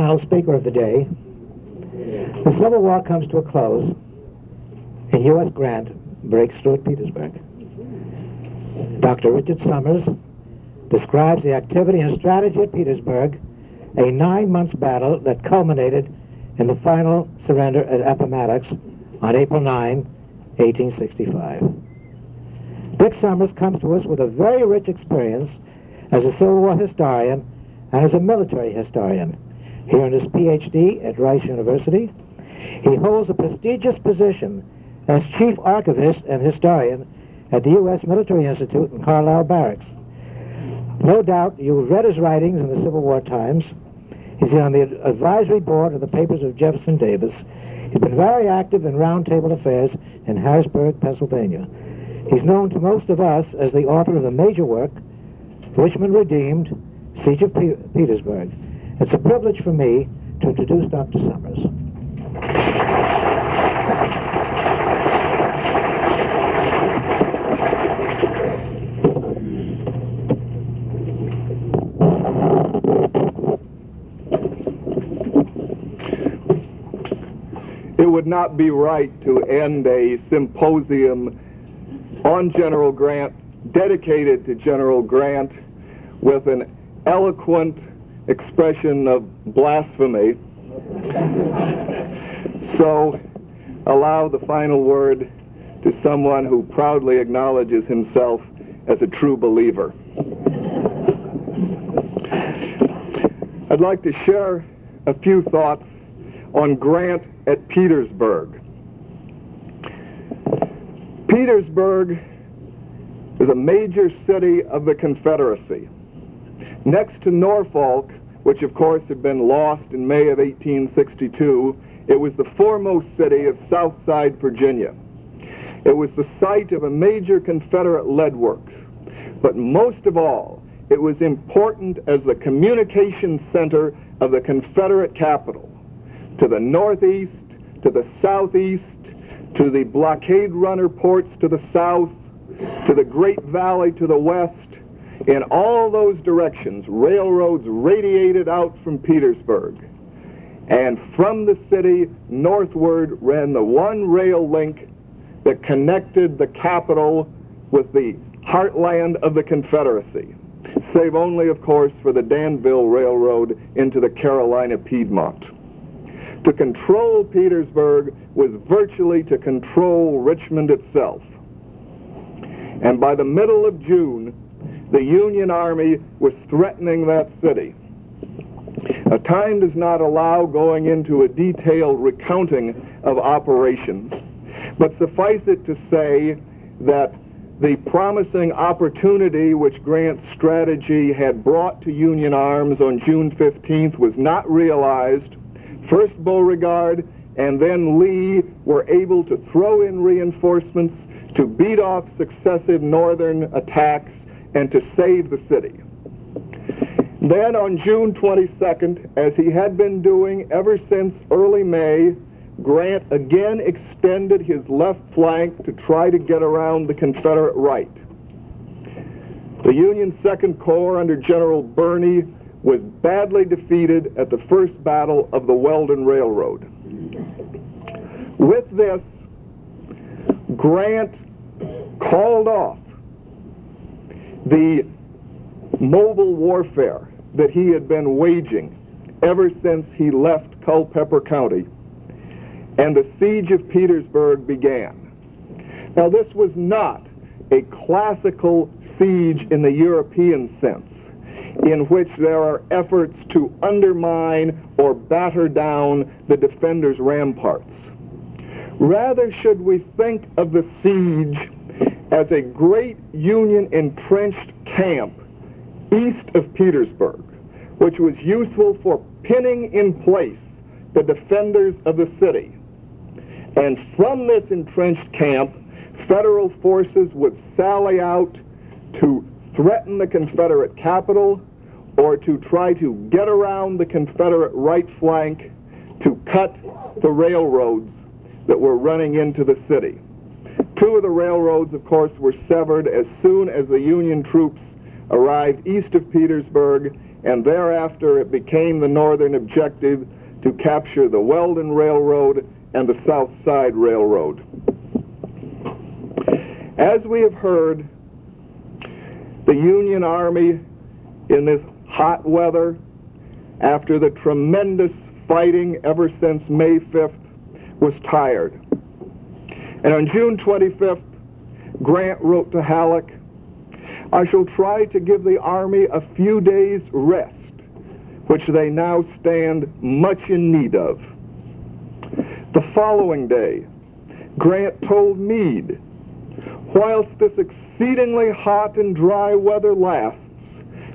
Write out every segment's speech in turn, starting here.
final speaker of the day, the Civil War comes to a close, and U.S. Grant breaks through at Petersburg. Dr. Richard Sommers describes the activity and strategy at Petersburg, a nine-month battle that culminated in the final surrender at Appomattox on April 9, 1865. Dick Sommers comes to us with a very rich experience as a Civil War historian and as a military historian. He earned his Ph.D. at Rice University. He holds a prestigious position as chief archivist and historian at the U.S. Military Institute in Carlisle Barracks. No doubt you've read his writings in the Civil War Times. He's on the advisory board of the papers of Jefferson Davis. He's been very active in roundtable affairs in Harrisburg, Pennsylvania. He's known to most of us as the author of the major work, Richmond Redeemed, Siege of Petersburg. It's a privilege for me to introduce Dr. Sommers. It would not be right to end a symposium on General Grant, dedicated to General Grant, with an eloquent expression of blasphemy. so allow the final word to someone who proudly acknowledges himself as a true believer. I'd like to share a few thoughts on Grant at Petersburg. Petersburg is a major city of the Confederacy. Next to Norfolk, which of course had been lost in May of 1862, it was the foremost city of Southside Virginia. It was the site of a major Confederate lead works. But most of all, it was important as the communication center of the Confederate capital to the northeast, to the southeast, to the blockade runner ports to the south, to the Great Valley to the west. In all those directions, railroads radiated out from Petersburg. And from the city northward ran the one rail link that connected the capital with the heartland of the Confederacy, save only, of course, for the Danville Railroad into the Carolina Piedmont. To control Petersburg was virtually to control Richmond itself. And by the middle of June, the Union Army was threatening that city. Now, time does not allow going into a detailed recounting of operations, but suffice it to say that the promising opportunity which Grant's strategy had brought to Union arms on June 15th was not realized. First Beauregard and then Lee were able to throw in reinforcements to beat off successive northern attacks and to save the city. Then on June 22nd, as he had been doing ever since early May, Grant again extended his left flank to try to get around the Confederate right. The Union Second Corps under General Birney was badly defeated at the first battle of the Weldon Railroad. With this, Grant called off the mobile warfare that he had been waging ever since he left Culpeper County, and the siege of Petersburg began. Now, this was not a classical siege in the European sense, in which there are efforts to undermine or batter down the defender's ramparts. Rather, should we think of the siege as a great Union entrenched camp east of Petersburg, which was useful for pinning in place the defenders of the city. And from this entrenched camp, federal forces would sally out to threaten the Confederate capital or to try to get around the Confederate right flank to cut the railroads that were running into the city. Two of the railroads, of course, were severed as soon as the Union troops arrived east of Petersburg and thereafter it became the Northern objective to capture the Weldon Railroad and the South Side Railroad. As we have heard, the Union Army in this hot weather, after the tremendous fighting ever since May 5th, was tired. And on June 25th, Grant wrote to Halleck, I shall try to give the Army a few days' rest, which they now stand much in need of. The following day, Grant told Meade, whilst this exceedingly hot and dry weather lasts,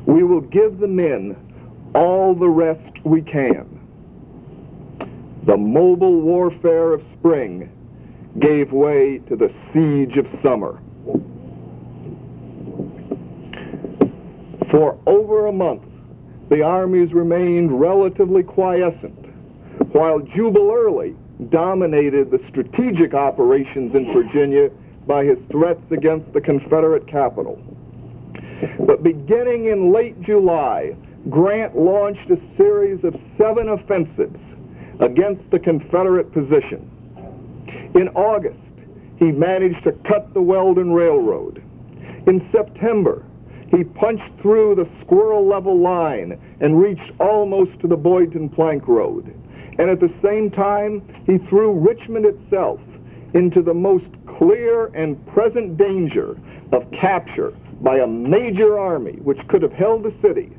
we will give the men all the rest we can. The mobile warfare of spring gave way to the siege of summer. For over a month, the armies remained relatively quiescent, while Jubal Early dominated the strategic operations in Virginia by his threats against the Confederate capital. But beginning in late July, Grant launched a series of seven offensives against the Confederate position. In August, he managed to cut the Weldon Railroad. In September, he punched through the squirrel level line and reached almost to the Boydton Plank Road. And at the same time, he threw Richmond itself into the most clear and present danger of capture by a major army which could have held the city,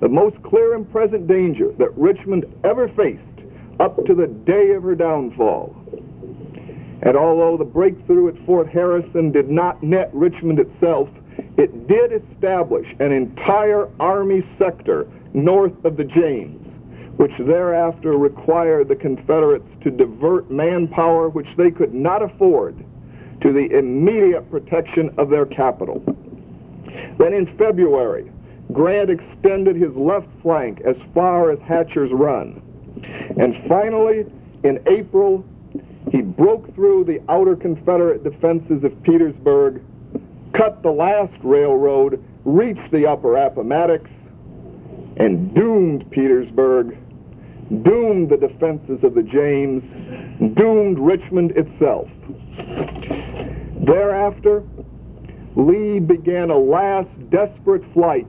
the most clear and present danger that Richmond ever faced up to the day of her downfall. And although the breakthrough at Fort Harrison did not net Richmond itself, it did establish an entire Army sector north of the James, which thereafter required the Confederates to divert manpower which they could not afford to the immediate protection of their capital. Then in February, Grant extended his left flank as far as Hatcher's Run. And finally, in April, he broke through the outer Confederate defenses of Petersburg, cut the last railroad, reached the upper Appomattox, and doomed Petersburg, doomed the defenses of the James, doomed Richmond itself. Thereafter, Lee began a last desperate flight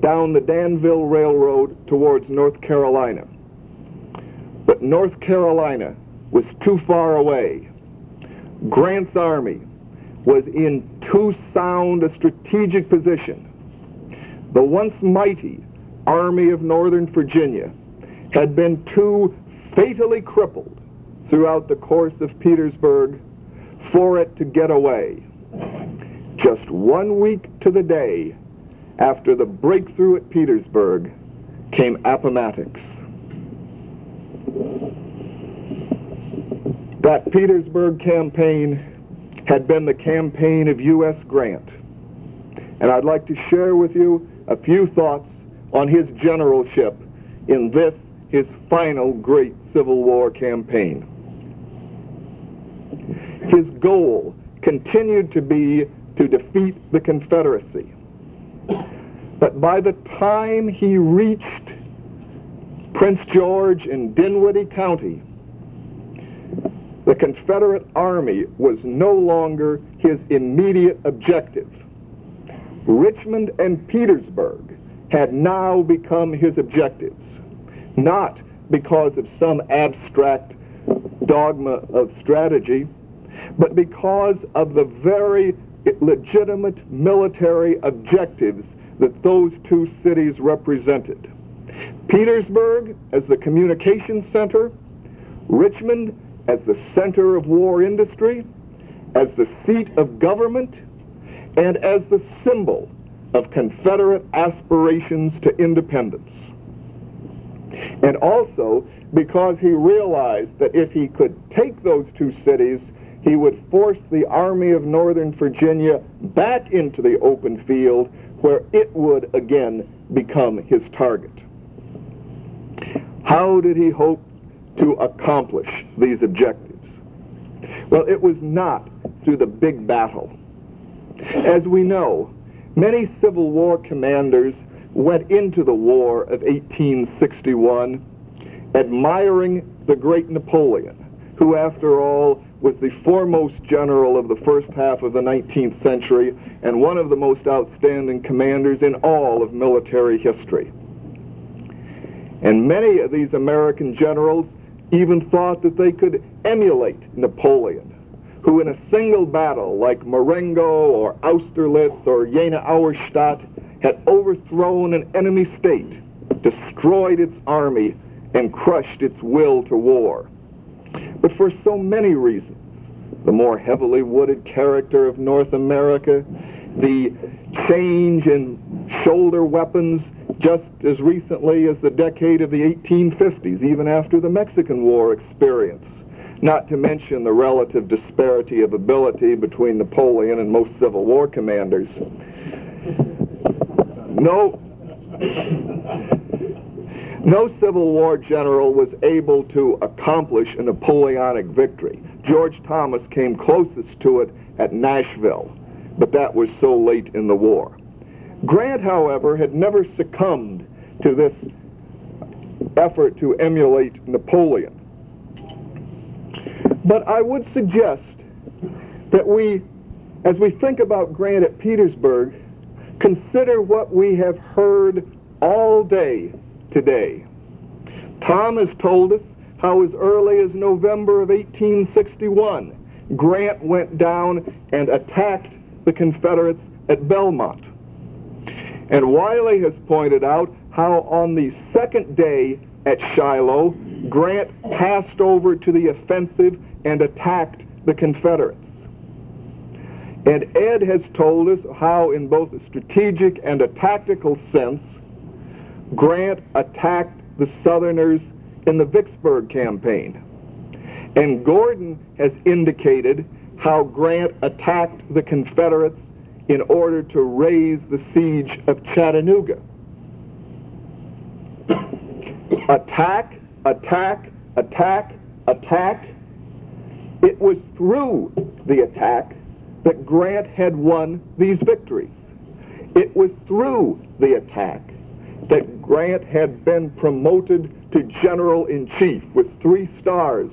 down the Danville Railroad towards North Carolina. But North Carolina was too far away. Grant's army was in too sound a strategic position. The once mighty Army of Northern Virginia had been too fatally crippled throughout the course of Petersburg for it to get away. Just one week to the day after the breakthrough at Petersburg came Appomattox. That Petersburg campaign had been the campaign of U.S. Grant. And I'd like to share with you a few thoughts on his generalship in this, his final great Civil War campaign. His goal continued to be to defeat the Confederacy. But by the time he reached Prince George in Dinwiddie County, the Confederate Army was no longer his immediate objective. Richmond and Petersburg had now become his objectives, not because of some abstract dogma of strategy, but because of the very legitimate military objectives that those two cities represented. Petersburg as the communications center, Richmond as the center of war industry, as the seat of government, and as the symbol of Confederate aspirations to independence. And also because he realized that if he could take those two cities, he would force the Army of Northern Virginia back into the open field where it would again become his target. How did he hope to accomplish these objectives? Well, it was not through the big battle. As we know, many Civil War commanders went into the War of 1861 admiring the great Napoleon, who, after all, was the foremost general of the first half of the 19th century and one of the most outstanding commanders in all of military history. And many of these American generals even thought that they could emulate Napoleon, who in a single battle like Marengo or Austerlitz or Jena Auerstedt had overthrown an enemy state, destroyed its army, and crushed its will to war. But for so many reasons, the more heavily wooded character of North America, the change in shoulder weapons just as recently as the decade of the 1850s, even after the Mexican War experience, not to mention the relative disparity of ability between Napoleon and most Civil War commanders. No, no Civil War general was able to accomplish a Napoleonic victory. George Thomas came closest to it at Nashville, but that was so late in the war. Grant, however, had never succumbed to this effort to emulate Napoleon. But I would suggest that we, as we think about Grant at Petersburg, consider what we have heard all day today. Tom has told us how as early as November of 1861, Grant went down and attacked the Confederates at Belmont. And Wiley has pointed out how on the second day at Shiloh, Grant passed over to the offensive and attacked the Confederates. And Ed has told us how, in both a strategic and a tactical sense, Grant attacked the Southerners in the Vicksburg campaign. And Gordon has indicated how Grant attacked the Confederates in order to raise the siege of Chattanooga. attack, attack, attack, attack. It was through the attack that Grant had won these victories. It was through the attack that Grant had been promoted to general-in-chief with three stars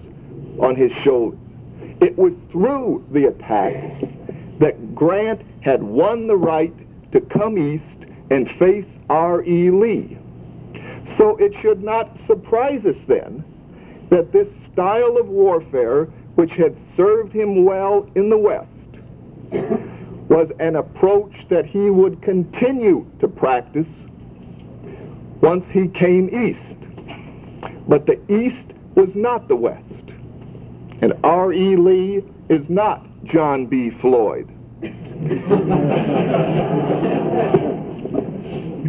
on his shoulder. It was through the attack Grant had won the right to come east and face R.E. Lee. So it should not surprise us then that this style of warfare, which had served him well in the West, was an approach that he would continue to practice once he came east. But the East was not the West. And R.E. Lee is not John B. Floyd.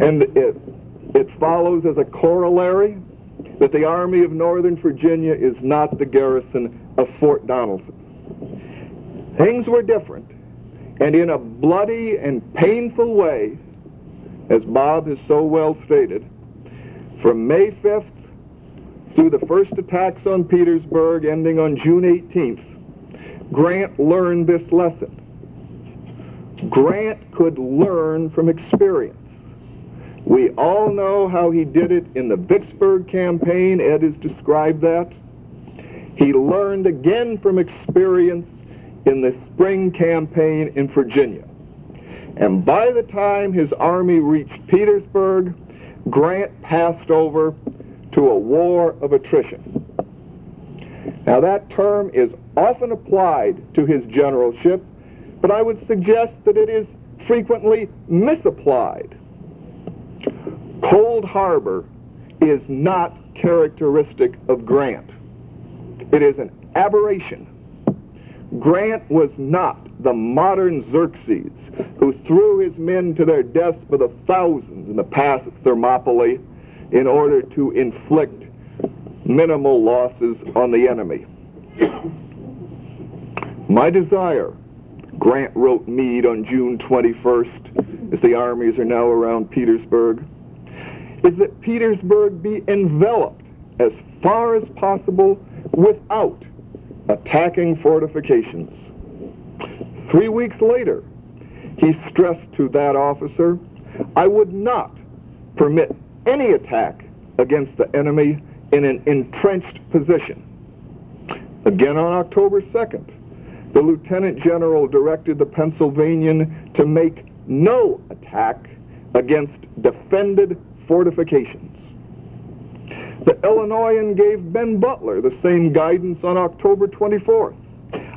And it, it follows as a corollary that the Army of Northern Virginia is not the garrison of Fort Donelson. Things were different, and in a bloody and painful way, as Bob has so well stated, from May 5th through the first attacks on Petersburg ending on June 18th, Grant learned this lesson. Grant could learn from experience. We all know how he did it in the Vicksburg campaign. Ed has described that. He learned again from experience in the spring campaign in Virginia. And by the time his army reached Petersburg, Grant passed over to a war of attrition. Now that term is often applied to his generalship, but I would suggest that it is frequently misapplied. Cold Harbor is not characteristic of Grant. It is an aberration. Grant was not the modern Xerxes who threw his men to their deaths by the thousands in the pass at Thermopylae in order to inflict minimal losses on the enemy. My desire, Grant wrote Meade on June 21st, as the armies are now around Petersburg, is that Petersburg be enveloped as far as possible without attacking fortifications. Three weeks later, he stressed to that officer, I would not permit any attack against the enemy in an entrenched position. Again on October 2nd, the Lieutenant General directed the Pennsylvanian to make no attack against defended fortifications. The Illinoisan gave Ben Butler the same guidance on October 24th.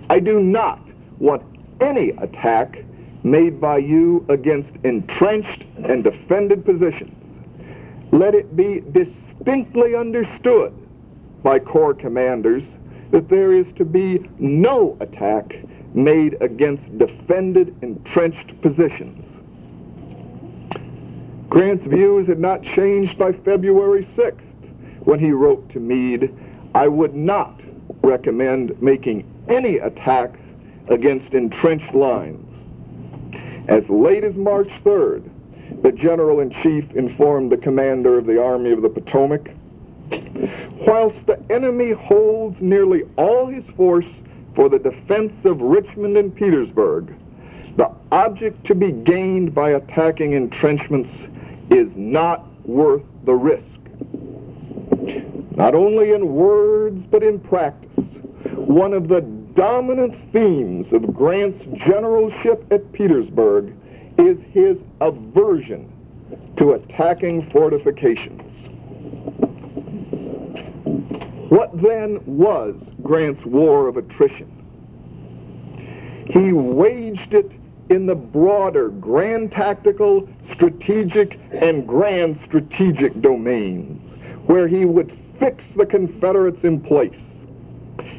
I do not want any attack made by you against entrenched and defended positions. Let it be distinctly understood by Corps commanders that there is to be no attack made against defended entrenched positions. Grant's views had not changed by February 6th when he wrote to Meade, I would not recommend making any attacks against entrenched lines. As late as March 3rd, the General-in-Chief informed the commander of the Army of the Potomac, whilst the enemy holds nearly all his force for the defense of Richmond and Petersburg, the object to be gained by attacking entrenchments is not worth the risk. Not only in words, but in practice, one of the dominant themes of Grant's generalship at Petersburg is his aversion to attacking fortifications. What then was Grant's war of attrition? He waged it in the broader grand tactical, strategic, and grand strategic domains, where he would fix the Confederates in place.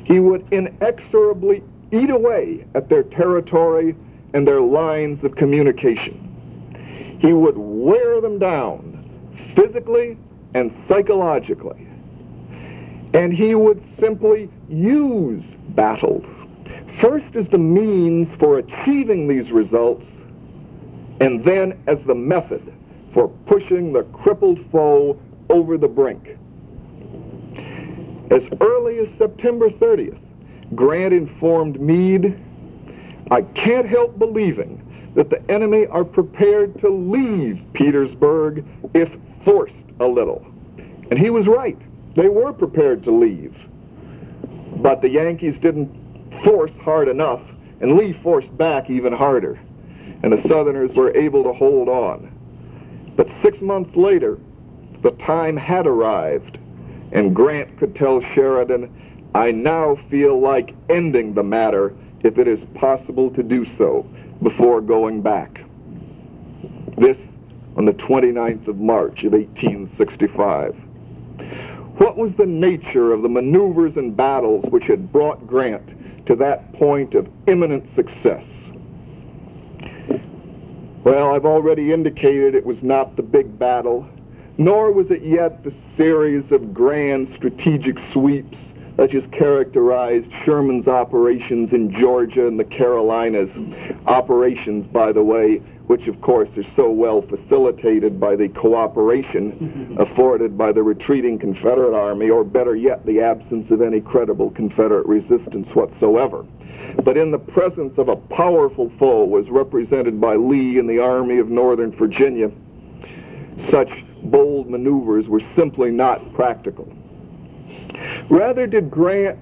He would inexorably eat away at their territory and their lines of communication. He would wear them down physically and psychologically. And he would simply use battles First as the means for achieving these results, and then as the method for pushing the crippled foe over the brink. As early as September 30th, Grant informed Meade, I can't help believing that the enemy are prepared to leave Petersburg if forced a little. And he was right. They were prepared to leave. But the Yankees didn't force hard enough, and Lee forced back even harder. And the Southerners were able to hold on. But six months later, the time had arrived, and Grant could tell Sheridan, I now feel like ending the matter if it is possible to do so before going back. This on the 29th of March of 1865. What was the nature of the maneuvers and battles which had brought Grant to that point of imminent success? Well, I've already indicated it was not the big battle, nor was it yet the series of grand strategic sweeps that just characterized Sherman's operations in Georgia and the Carolinas. Operations, by the way, which of course are so well facilitated by the cooperation afforded by the retreating Confederate Army, or better yet, the absence of any credible Confederate resistance whatsoever. But in the presence of a powerful foe as represented by Lee and the Army of Northern Virginia, such bold maneuvers were simply not practical. Rather did Grant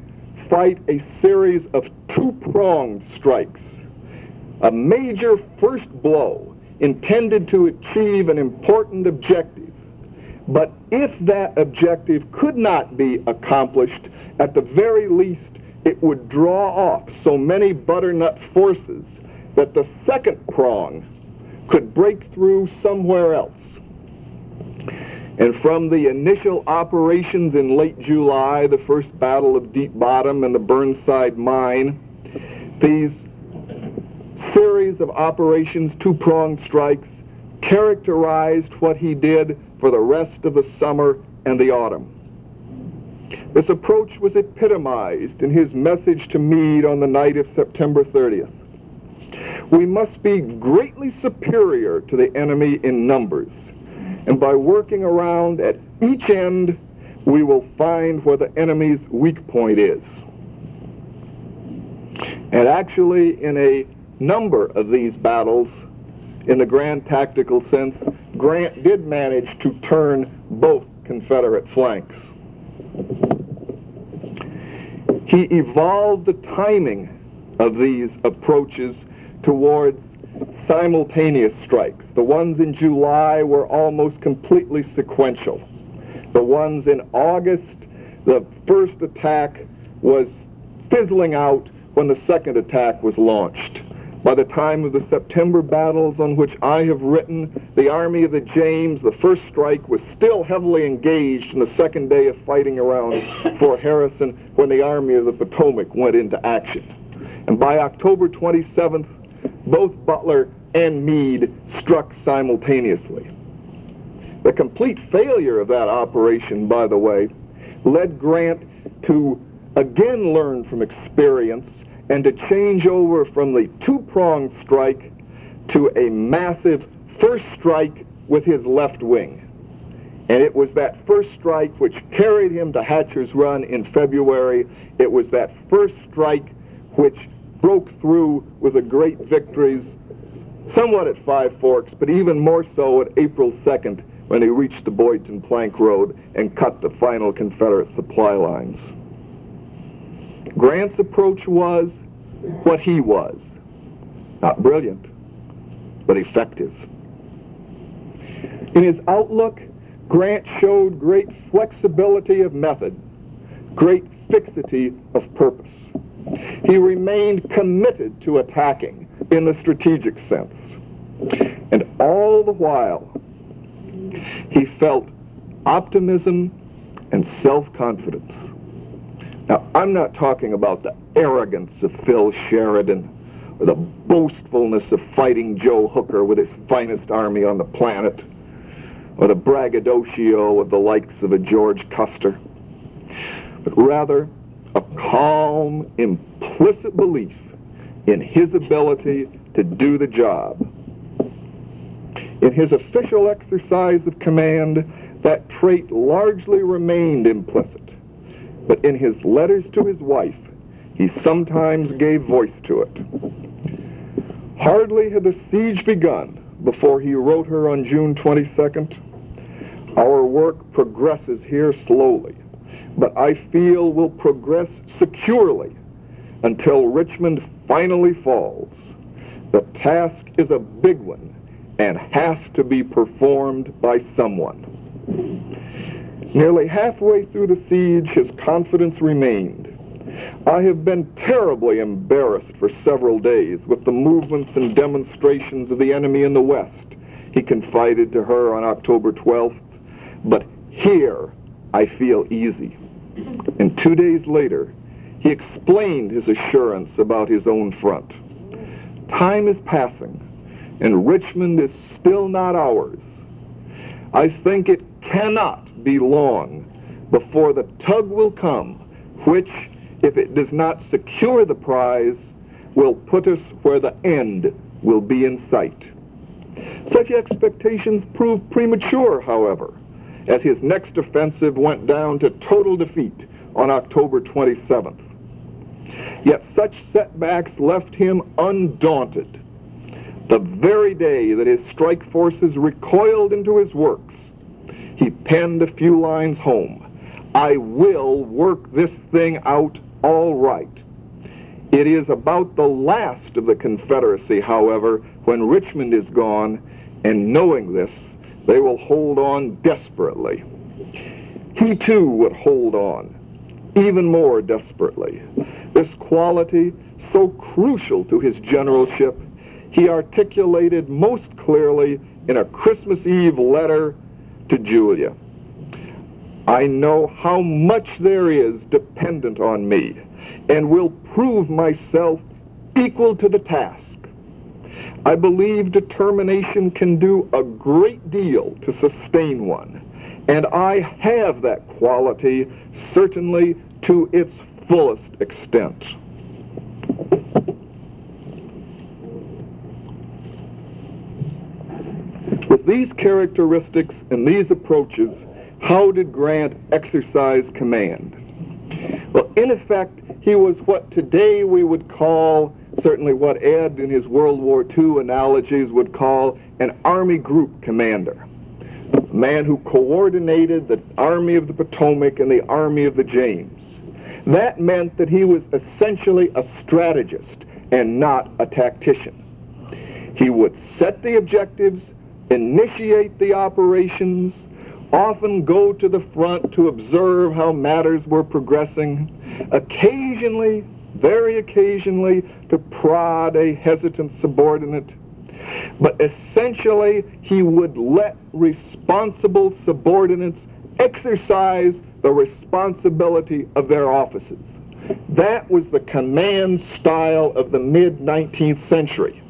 fight a series of two-pronged strikes a major first blow intended to achieve an important objective. But if that objective could not be accomplished, at the very least, it would draw off so many butternut forces that the second prong could break through somewhere else. And from the initial operations in late July, the first battle of Deep Bottom and the Burnside Mine, these series of operations, two-pronged strikes, characterized what he did for the rest of the summer and the autumn. This approach was epitomized in his message to Meade on the night of September 30th. We must be greatly superior to the enemy in numbers, and by working around at each end, we will find where the enemy's weak point is. And actually, in a number of these battles, in the grand tactical sense, Grant did manage to turn both Confederate flanks. He evolved the timing of these approaches towards simultaneous strikes. The ones in July were almost completely sequential. The ones in August, the first attack was fizzling out when the second attack was launched. By the time of the September battles on which I have written, the Army of the James, the first strike, was still heavily engaged in the second day of fighting around Fort Harrison when the Army of the Potomac went into action. And by October 27th, both Butler and Meade struck simultaneously. The complete failure of that operation, by the way, led Grant to again learn from experience and to change over from the two-pronged strike to a massive first strike with his left wing. And it was that first strike which carried him to Hatcher's Run in February. It was that first strike which broke through with the great victories, somewhat at Five Forks, but even more so at April 2nd when he reached the Boydton Plank Road and cut the final Confederate supply lines. Grant's approach was what he was. Not brilliant, but effective. In his outlook, Grant showed great flexibility of method, great fixity of purpose. He remained committed to attacking in the strategic sense. And all the while, he felt optimism and self-confidence. Now, I'm not talking about the arrogance of Phil Sheridan or the boastfulness of fighting Joe Hooker with his finest army on the planet or the braggadocio of the likes of a George Custer, but rather a calm, implicit belief in his ability to do the job. In his official exercise of command, that trait largely remained implicit. But in his letters to his wife, he sometimes gave voice to it. Hardly had the siege begun before he wrote her on June 22nd, Our work progresses here slowly, but I feel will progress securely until Richmond finally falls. The task is a big one and has to be performed by someone. Nearly halfway through the siege, his confidence remained. I have been terribly embarrassed for several days with the movements and demonstrations of the enemy in the West, he confided to her on October 12th. But here, I feel easy. And two days later, he explained his assurance about his own front. Time is passing, and Richmond is still not ours. I think it cannot be long before the tug will come, which, if it does not secure the prize, will put us where the end will be in sight. Such expectations proved premature, however, as his next offensive went down to total defeat on October 27th. Yet such setbacks left him undaunted. The very day that his strike forces recoiled into his works, he penned a few lines home. I will work this thing out all right. It is about the last of the Confederacy, however, when Richmond is gone, and knowing this, they will hold on desperately. He too would hold on, even more desperately. This quality, so crucial to his generalship, he articulated most clearly in a Christmas Eve letter to Julia. I know how much there is dependent on me and will prove myself equal to the task. I believe determination can do a great deal to sustain one, and I have that quality certainly to its fullest extent. With these characteristics and these approaches, how did Grant exercise command? Well, in effect, he was what today we would call certainly what Ed in his World War II analogies would call an Army Group Commander. A man who coordinated the Army of the Potomac and the Army of the James. That meant that he was essentially a strategist and not a tactician. He would set the objectives, initiate the operations, often go to the front to observe how matters were progressing, occasionally, very occasionally, to prod a hesitant subordinate. But essentially, he would let responsible subordinates exercise the responsibility of their offices. That was the command style of the mid-19th century.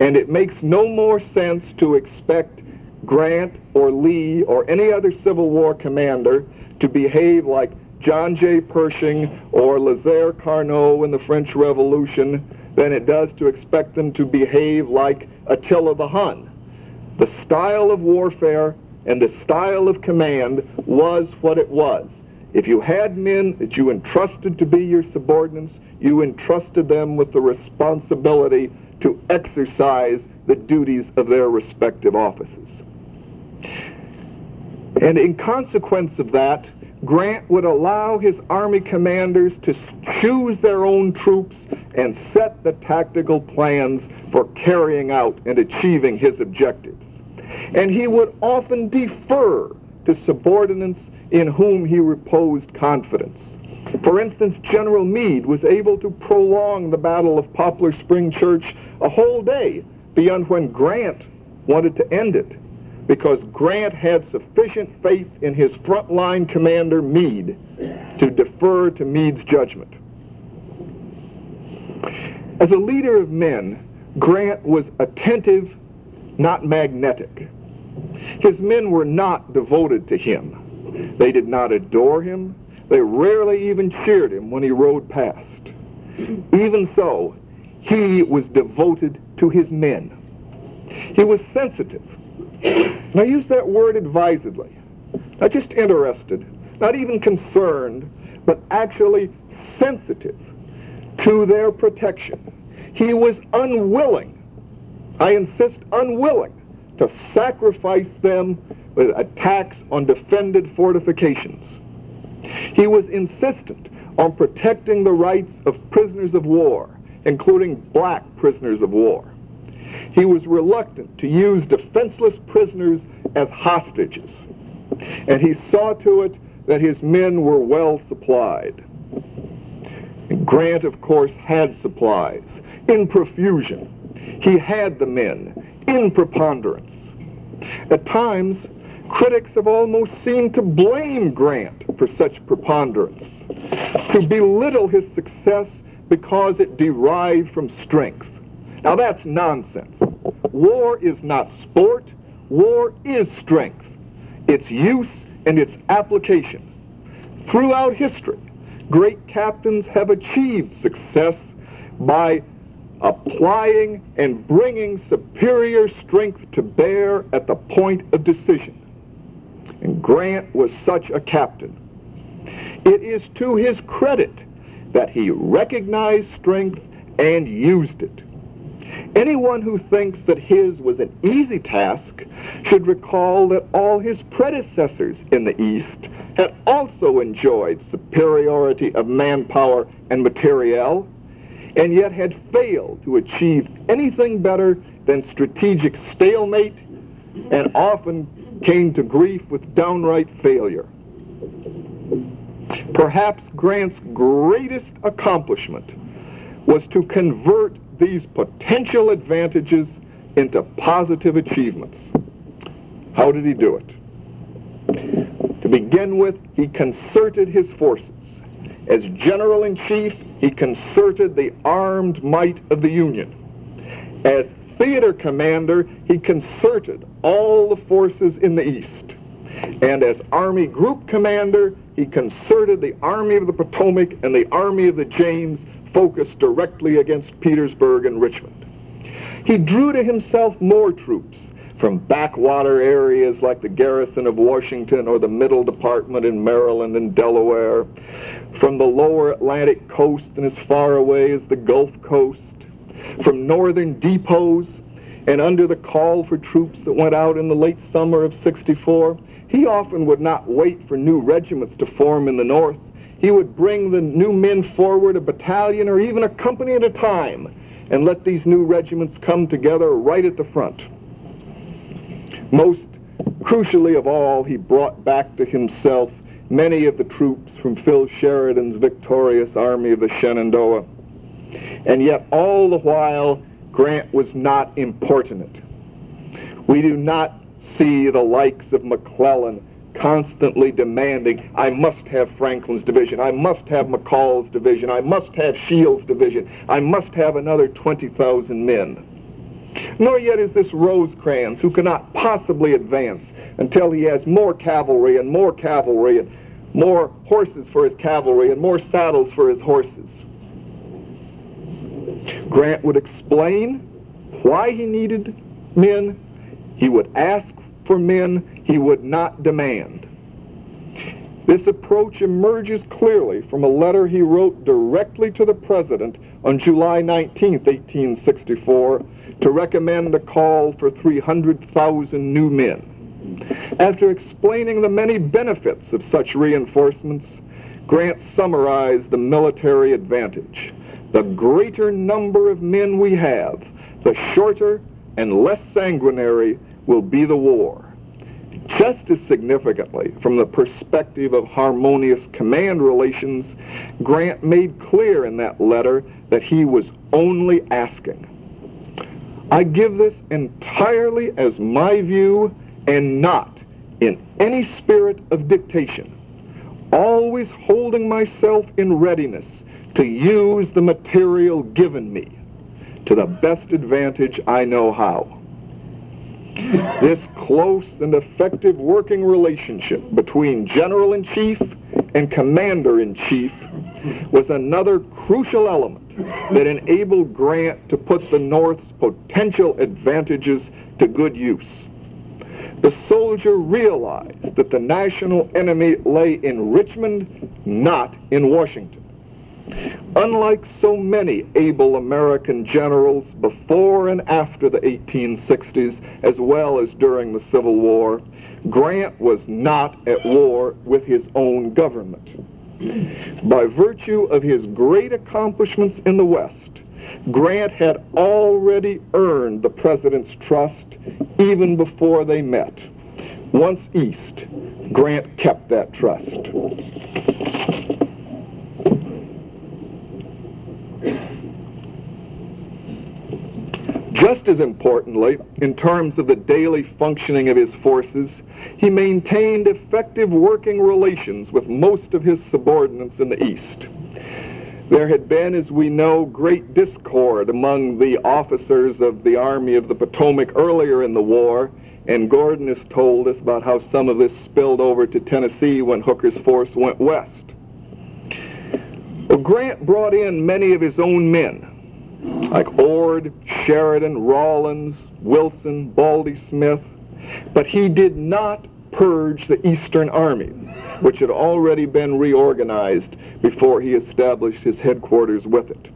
And it makes no more sense to expect Grant or Lee or any other Civil War commander to behave like John J. Pershing or Lazare Carnot in the French Revolution than it does to expect them to behave like Attila the Hun. The style of warfare and the style of command was what it was. If you had men that you entrusted to be your subordinates, you entrusted them with the responsibility to exercise the duties of their respective offices. And in consequence of that, Grant would allow his army commanders to choose their own troops and set the tactical plans for carrying out and achieving his objectives. And he would often defer to subordinates in whom he reposed confidence. For instance, General Meade was able to prolong the Battle of Poplar Spring Church a whole day beyond when Grant wanted to end it because Grant had sufficient faith in his frontline commander, Meade, to defer to Meade's judgment. As a leader of men, Grant was attentive, not magnetic. His men were not devoted to him. They did not adore him. They rarely even cheered him when he rode past. Even so, he was devoted to his men. He was sensitive. I use that word advisedly. Not just interested, not even concerned, but actually sensitive to their protection. He was unwilling, I insist, unwilling to sacrifice them with attacks on defended fortifications. He was insistent on protecting the rights of prisoners of war, including black prisoners of war. He was reluctant to use defenseless prisoners as hostages, and he saw to it that his men were well supplied. And Grant, of course, had supplies in profusion. He had the men in preponderance. At times, critics have almost seemed to blame Grant for such preponderance, to belittle his success because it derived from strength. Now that's nonsense. War is not sport. War is strength. Its use and its application. Throughout history, great captains have achieved success by applying and bringing superior strength to bear at the point of decision. And Grant was such a captain. It is to his credit that he recognized strength and used it. Anyone who thinks that his was an easy task should recall that all his predecessors in the East had also enjoyed superiority of manpower and materiel and yet had failed to achieve anything better than strategic stalemate and often came to grief with downright failure. Perhaps Grant's greatest accomplishment was to convert these potential advantages into positive achievements. How did he do it? To begin with, he concerted his forces. As general-in-chief, he concerted the armed might of the Union. As theater commander, he concerted all the forces in the East. And as Army Group Commander, he concerted the Army of the Potomac and the Army of the James focused directly against Petersburg and Richmond. He drew to himself more troops from backwater areas like the garrison of Washington or the Middle Department in Maryland and Delaware, from the lower Atlantic coast and as far away as the Gulf Coast, from northern depots, and under the call for troops that went out in the late summer of 64, he often would not wait for new regiments to form in the north. He would bring the new men forward a battalion or even a company at a time and let these new regiments come together right at the front. Most crucially of all, he brought back to himself many of the troops from Phil Sheridan's victorious Army of the Shenandoah. And yet all the while, Grant was not importunate. We do not see the likes of McClellan constantly demanding, I must have Franklin's division, I must have McCall's division, I must have Shields' division, I must have another 20,000 men. Nor yet is this Rosecrans, who cannot possibly advance until he has more cavalry and more cavalry and more horses for his cavalry and more saddles for his horses. Grant would explain why he needed men. He would ask for men. He would not demand. This approach emerges clearly from a letter he wrote directly to the president on July 19, 1864, to recommend a call for 300,000 new men. After explaining the many benefits of such reinforcements, Grant summarized the military advantage. The greater number of men we have, the shorter and less sanguinary will be the war. Just as significantly, from the perspective of harmonious command relations, Grant made clear in that letter that he was only asking. I give this entirely as my view and not in any spirit of dictation, always holding myself in readiness to use the material given me to the best advantage I know how. This close and effective working relationship between General-in-Chief and Commander-in-Chief was another crucial element that enabled Grant to put the North's potential advantages to good use. The soldier realized that the national enemy lay in Richmond, not in Washington. Unlike so many able American generals before and after the 1860s, as well as during the Civil War, Grant was not at war with his own government. By virtue of his great accomplishments in the West, Grant had already earned the president's trust even before they met. Once east, Grant kept that trust. Just as importantly, in terms of the daily functioning of his forces, he maintained effective working relations with most of his subordinates in the East. There had been, as we know, great discord among the officers of the Army of the Potomac earlier in the war, and Gordon has told us about how some of this spilled over to Tennessee when Hooker's force went west. Well, Grant brought in many of his own men, like Ord, Sheridan, Rawlins, Wilson, Baldy Smith, but he did not purge the Eastern Army, which had already been reorganized before he established his headquarters with it.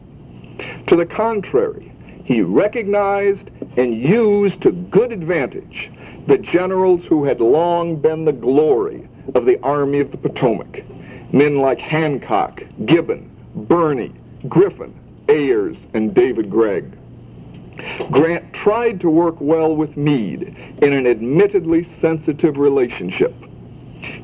To the contrary, he recognized and used to good advantage the generals who had long been the glory of the Army of the Potomac, men like Hancock, Gibbon, Birney, Griffin, Ayres, and David Gregg. Grant tried to work well with Meade in an admittedly sensitive relationship.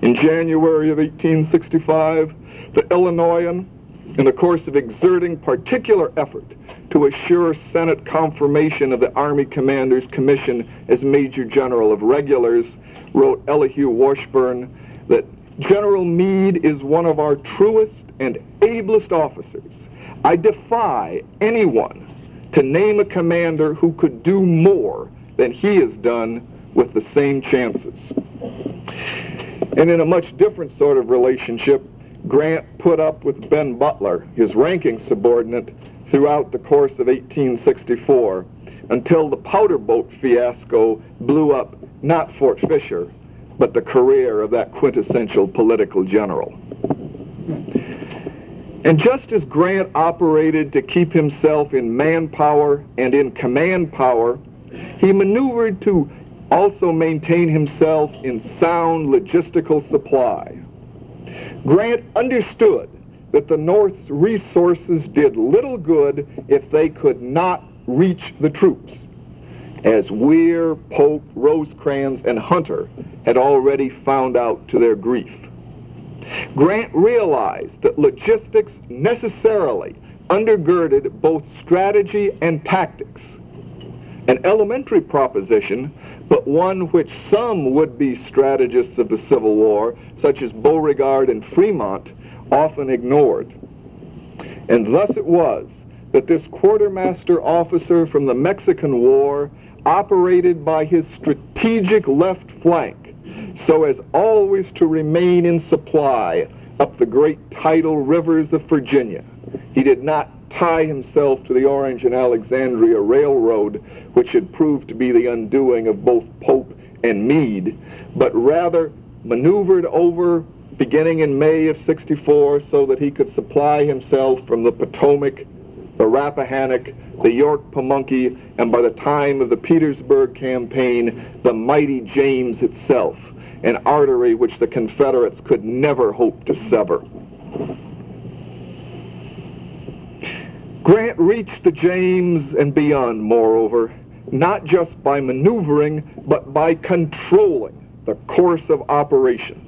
In January of 1865, the Illinoisan, in the course of exerting particular effort to assure Senate confirmation of the Army Commander's commission as Major General of Regulars, wrote Elihu Washburne that General Meade is one of our truest and ablest officers I defy anyone to name a commander who could do more than he has done with the same chances. And in a much different sort of relationship, Grant put up with Ben Butler, his ranking subordinate, throughout the course of 1864 until the powder boat fiasco blew up not Fort Fisher, but the career of that quintessential political general. And just as Grant operated to keep himself in manpower and in command power, he maneuvered to also maintain himself in sound logistical supply. Grant understood that the North's resources did little good if they could not reach the troops, as Weir, Pope, Rosecrans, and Hunter had already found out to their grief. Grant realized that logistics necessarily undergirded both strategy and tactics. An elementary proposition, but one which some would-be strategists of the Civil War, such as Beauregard and Fremont, often ignored. And thus it was that this quartermaster officer from the Mexican War operated by his strategic left flank so as always to remain in supply up the great tidal rivers of Virginia. He did not tie himself to the Orange and Alexandria Railroad, which had proved to be the undoing of both Pope and Meade, but rather maneuvered over beginning in May of 64 so that he could supply himself from the Potomac, the Rappahannock, the York Pamunkey, and by the time of the Petersburg campaign, the mighty James itself, an artery which the Confederates could never hope to sever. Grant reached the James and beyond, moreover, not just by maneuvering, but by controlling the course of operations.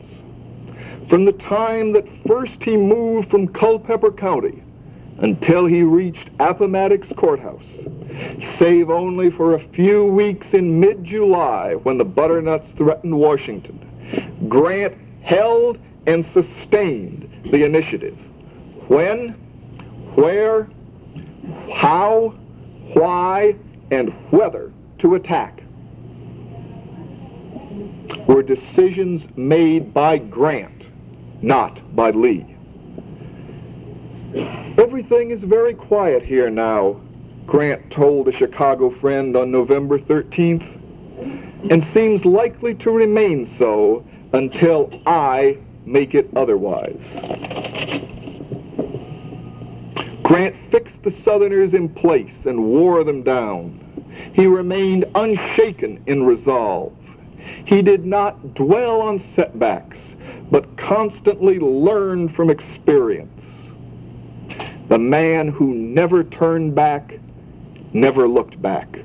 From the time that first he moved from Culpeper County until he reached Appomattox Courthouse, save only for a few weeks in mid-July when the butternuts threatened Washington, Grant held and sustained the initiative. When, where, how, why, and whether to attack were decisions made by Grant, not by Lee. Everything is very quiet here now, Grant told a Chicago friend on November 13th, and seems likely to remain so until I make it otherwise. Grant fixed the Southerners in place and wore them down. He remained unshaken in resolve. He did not dwell on setbacks, but constantly learned from experience. The man who never turned back never looked back.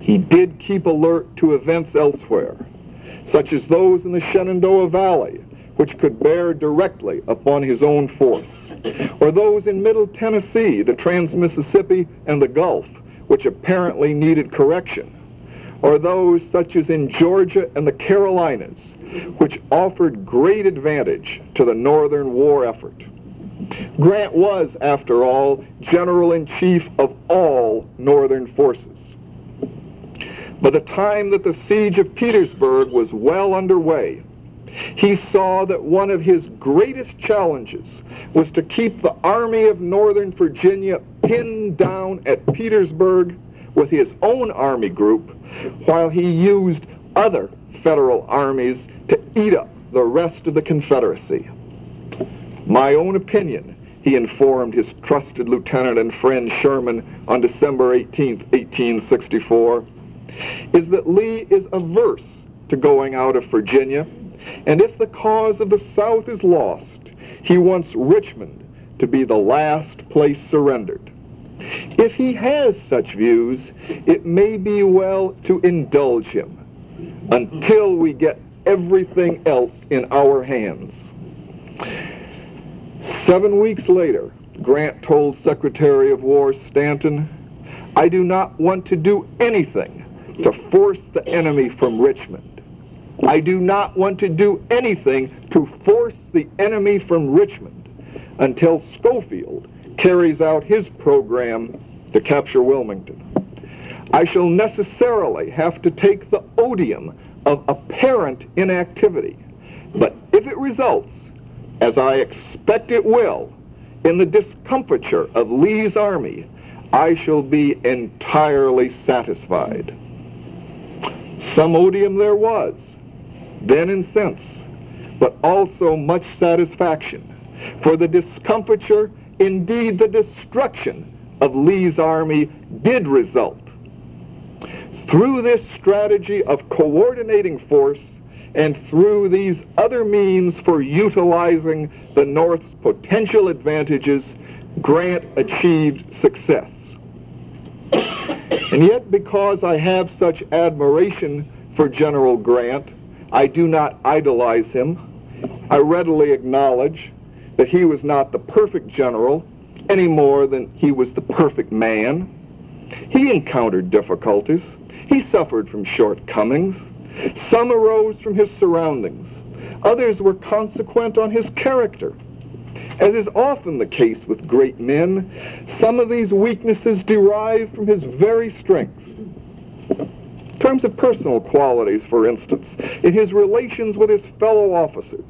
He did keep alert to events elsewhere, such as those in the Shenandoah Valley, which could bear directly upon his own force, or those in Middle Tennessee, the Trans-Mississippi, and the Gulf, which apparently needed correction, or those such as in Georgia and the Carolinas, which offered great advantage to the Northern war effort. Grant was, after all, General-in-Chief of all Northern forces. By the time that the siege of Petersburg was well underway, he saw that one of his greatest challenges was to keep the Army of Northern Virginia pinned down at Petersburg with his own army group while he used other federal armies to eat up the rest of the Confederacy. My own opinion, he informed his trusted lieutenant and friend Sherman on December 18, 1864, is that Lee is averse to going out of Virginia, and if the cause of the South is lost, he wants Richmond to be the last place surrendered. If he has such views, it may be well to indulge him until we get everything else in our hands. Seven weeks later, Grant told Secretary of War Stanton, I do not want to do anything to force the enemy from Richmond. I do not want to do anything to force the enemy from Richmond until Schofield carries out his program to capture Wilmington. I shall necessarily have to take the odium of apparent inactivity, but if it results as I expect it will, in the discomfiture of Lee's army, I shall be entirely satisfied. Some odium there was, then and since, but also much satisfaction, For the discomfiture, indeed the destruction of Lee's army did result. Through this strategy of coordinating force and through these other means for utilizing the North's potential advantages, Grant achieved success. And yet, because I have such admiration for General Grant, I do not idolize him. I readily acknowledge that he was not the perfect general any more than he was the perfect man. He encountered difficulties. He suffered from shortcomings. Some arose from his surroundings. Others were consequent on his character. As is often the case with great men, some of these weaknesses derive from his very strength. In terms of personal qualities, for instance, in his relations with his fellow officers,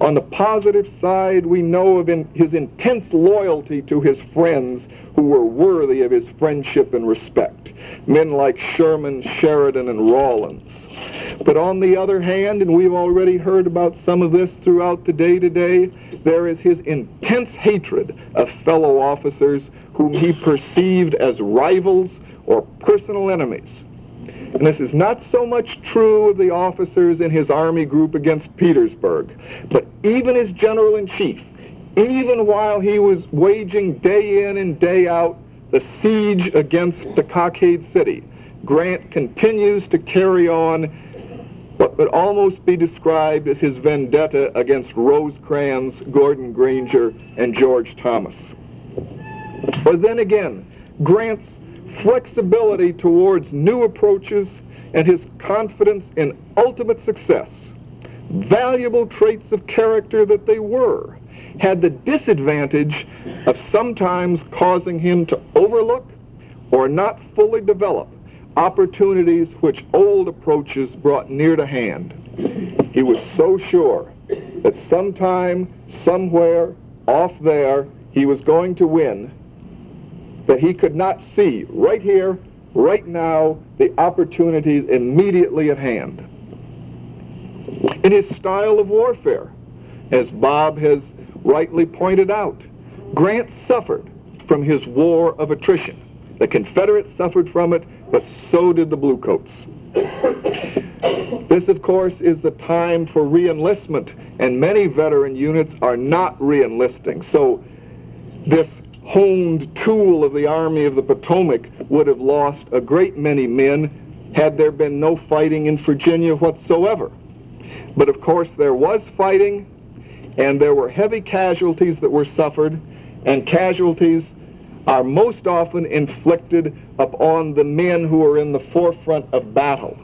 on the positive side, we know of in his intense loyalty to his friends who were worthy of his friendship and respect. Men like Sherman, Sheridan, and Rawlins. But on the other hand, and we've already heard about some of this throughout the day today, there is his intense hatred of fellow officers whom he perceived as rivals or personal enemies. And this is not so much true of the officers in his army group against Petersburg, but even his general-in-chief, even while he was waging day in and day out the siege against the Cockade City, Grant continues to carry on what would almost be described as his vendetta against Rosecrans, Gordon Granger, and George Thomas. But then again, Grant's flexibility towards new approaches and his confidence in ultimate success, valuable traits of character that they were, had the disadvantage of sometimes causing him to overlook or not fully develop opportunities which old approaches brought near to hand. He was so sure that sometime, somewhere, off there, he was going to win that he could not see right here, right now, the opportunities immediately at hand. In his style of warfare, as Bob has rightly pointed out, Grant suffered from his war of attrition. The Confederates suffered from it, but so did the Bluecoats. This, of course, is the time for reenlistment, and many veteran units are not reenlisting. So this honed tool of the Army of the Potomac would have lost a great many men had there been no fighting in Virginia whatsoever. But of course there was fighting, and there were heavy casualties that were suffered, and casualties are most often inflicted upon the men who are in the forefront of battle.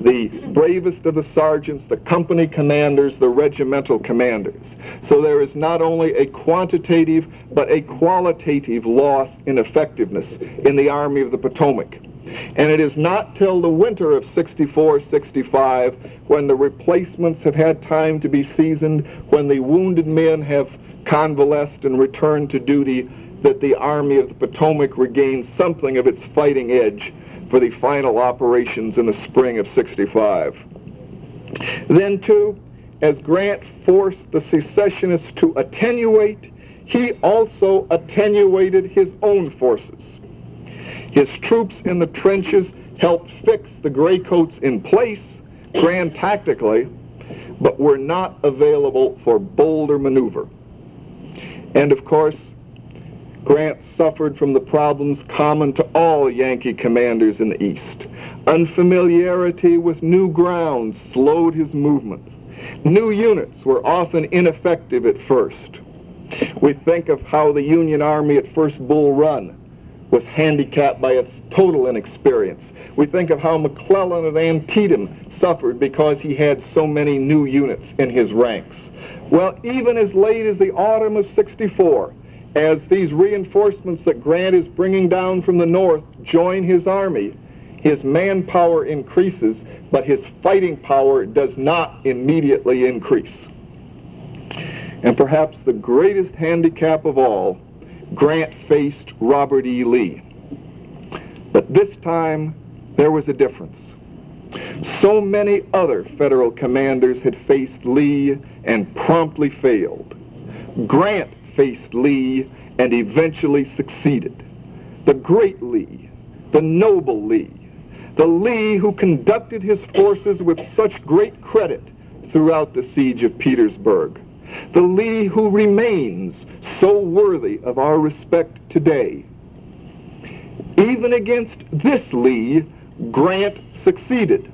The bravest of the sergeants, the company commanders, the regimental commanders. So there is not only a quantitative, but a qualitative loss in effectiveness in the Army of the Potomac. And it is not till the winter of 64 65, when the replacements have had time to be seasoned, when the wounded men have convalesced and returned to duty, that the Army of the Potomac regains something of its fighting edge for the final operations in the spring of 65. Then, too, as Grant forced the secessionists to attenuate, he also attenuated his own forces. His troops in the trenches helped fix the graycoats in place, grand tactically, but were not available for bolder maneuver. And of course, Grant suffered from the problems common to all Yankee commanders in the East. Unfamiliarity with new ground slowed his movements. New units were often ineffective at first. We think of how the Union Army at First Bull Run was handicapped by its total inexperience. We think of how McClellan of Antietam suffered because he had so many new units in his ranks. Well, even as late as the autumn of 64, as these reinforcements that Grant is bringing down from the north join his army, his manpower increases, but his fighting power does not immediately increase. And perhaps the greatest handicap of all, Grant faced Robert E. Lee. But this time, there was a difference. So many other federal commanders had faced Lee and promptly failed. Grant faced Lee and eventually succeeded. The great Lee, the noble Lee, the Lee who conducted his forces with such great credit throughout the siege of Petersburg, the Lee who remains so worthy of our respect today. Even against this Lee, Grant succeeded.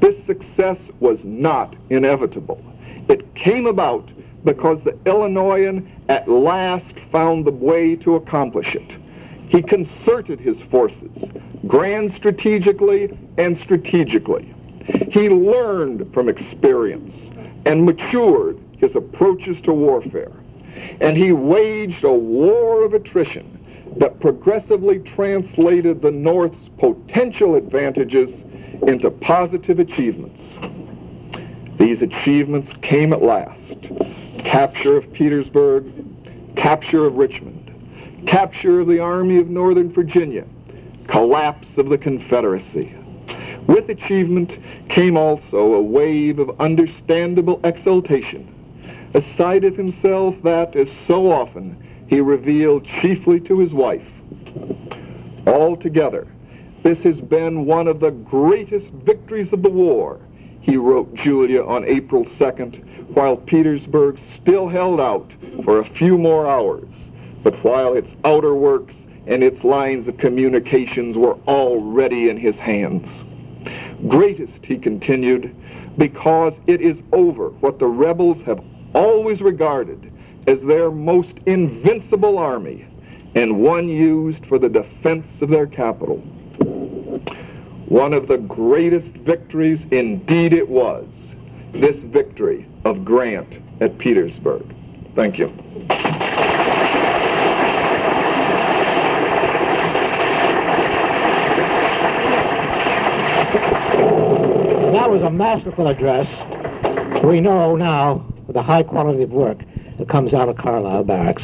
This success was not inevitable. It came about because the Illinoisan at last found the way to accomplish it. He concerted his forces, grand strategically and strategically. He learned from experience and matured his approaches to warfare. And he waged a war of attrition that progressively translated the North's potential advantages into positive achievements. These achievements came at last. Capture of Petersburg, capture of Richmond, capture of the Army of Northern Virginia, collapse of the Confederacy. With achievement came also a wave of understandable exultation, a side of himself that, as so often, he revealed chiefly to his wife. Altogether, this has been one of the greatest victories of the war, he wrote Julia on April 2nd, while Petersburg still held out for a few more hours, but while its outer works and its lines of communications were already in his hands. Greatest, he continued, because it is over what the rebels have always regarded as their most invincible army and one used for the defense of their capital. One of the greatest victories indeed it was, this victory of Grant at Petersburg. Thank you. That was a masterful address. We know now the high quality of work that comes out of Carlisle Barracks.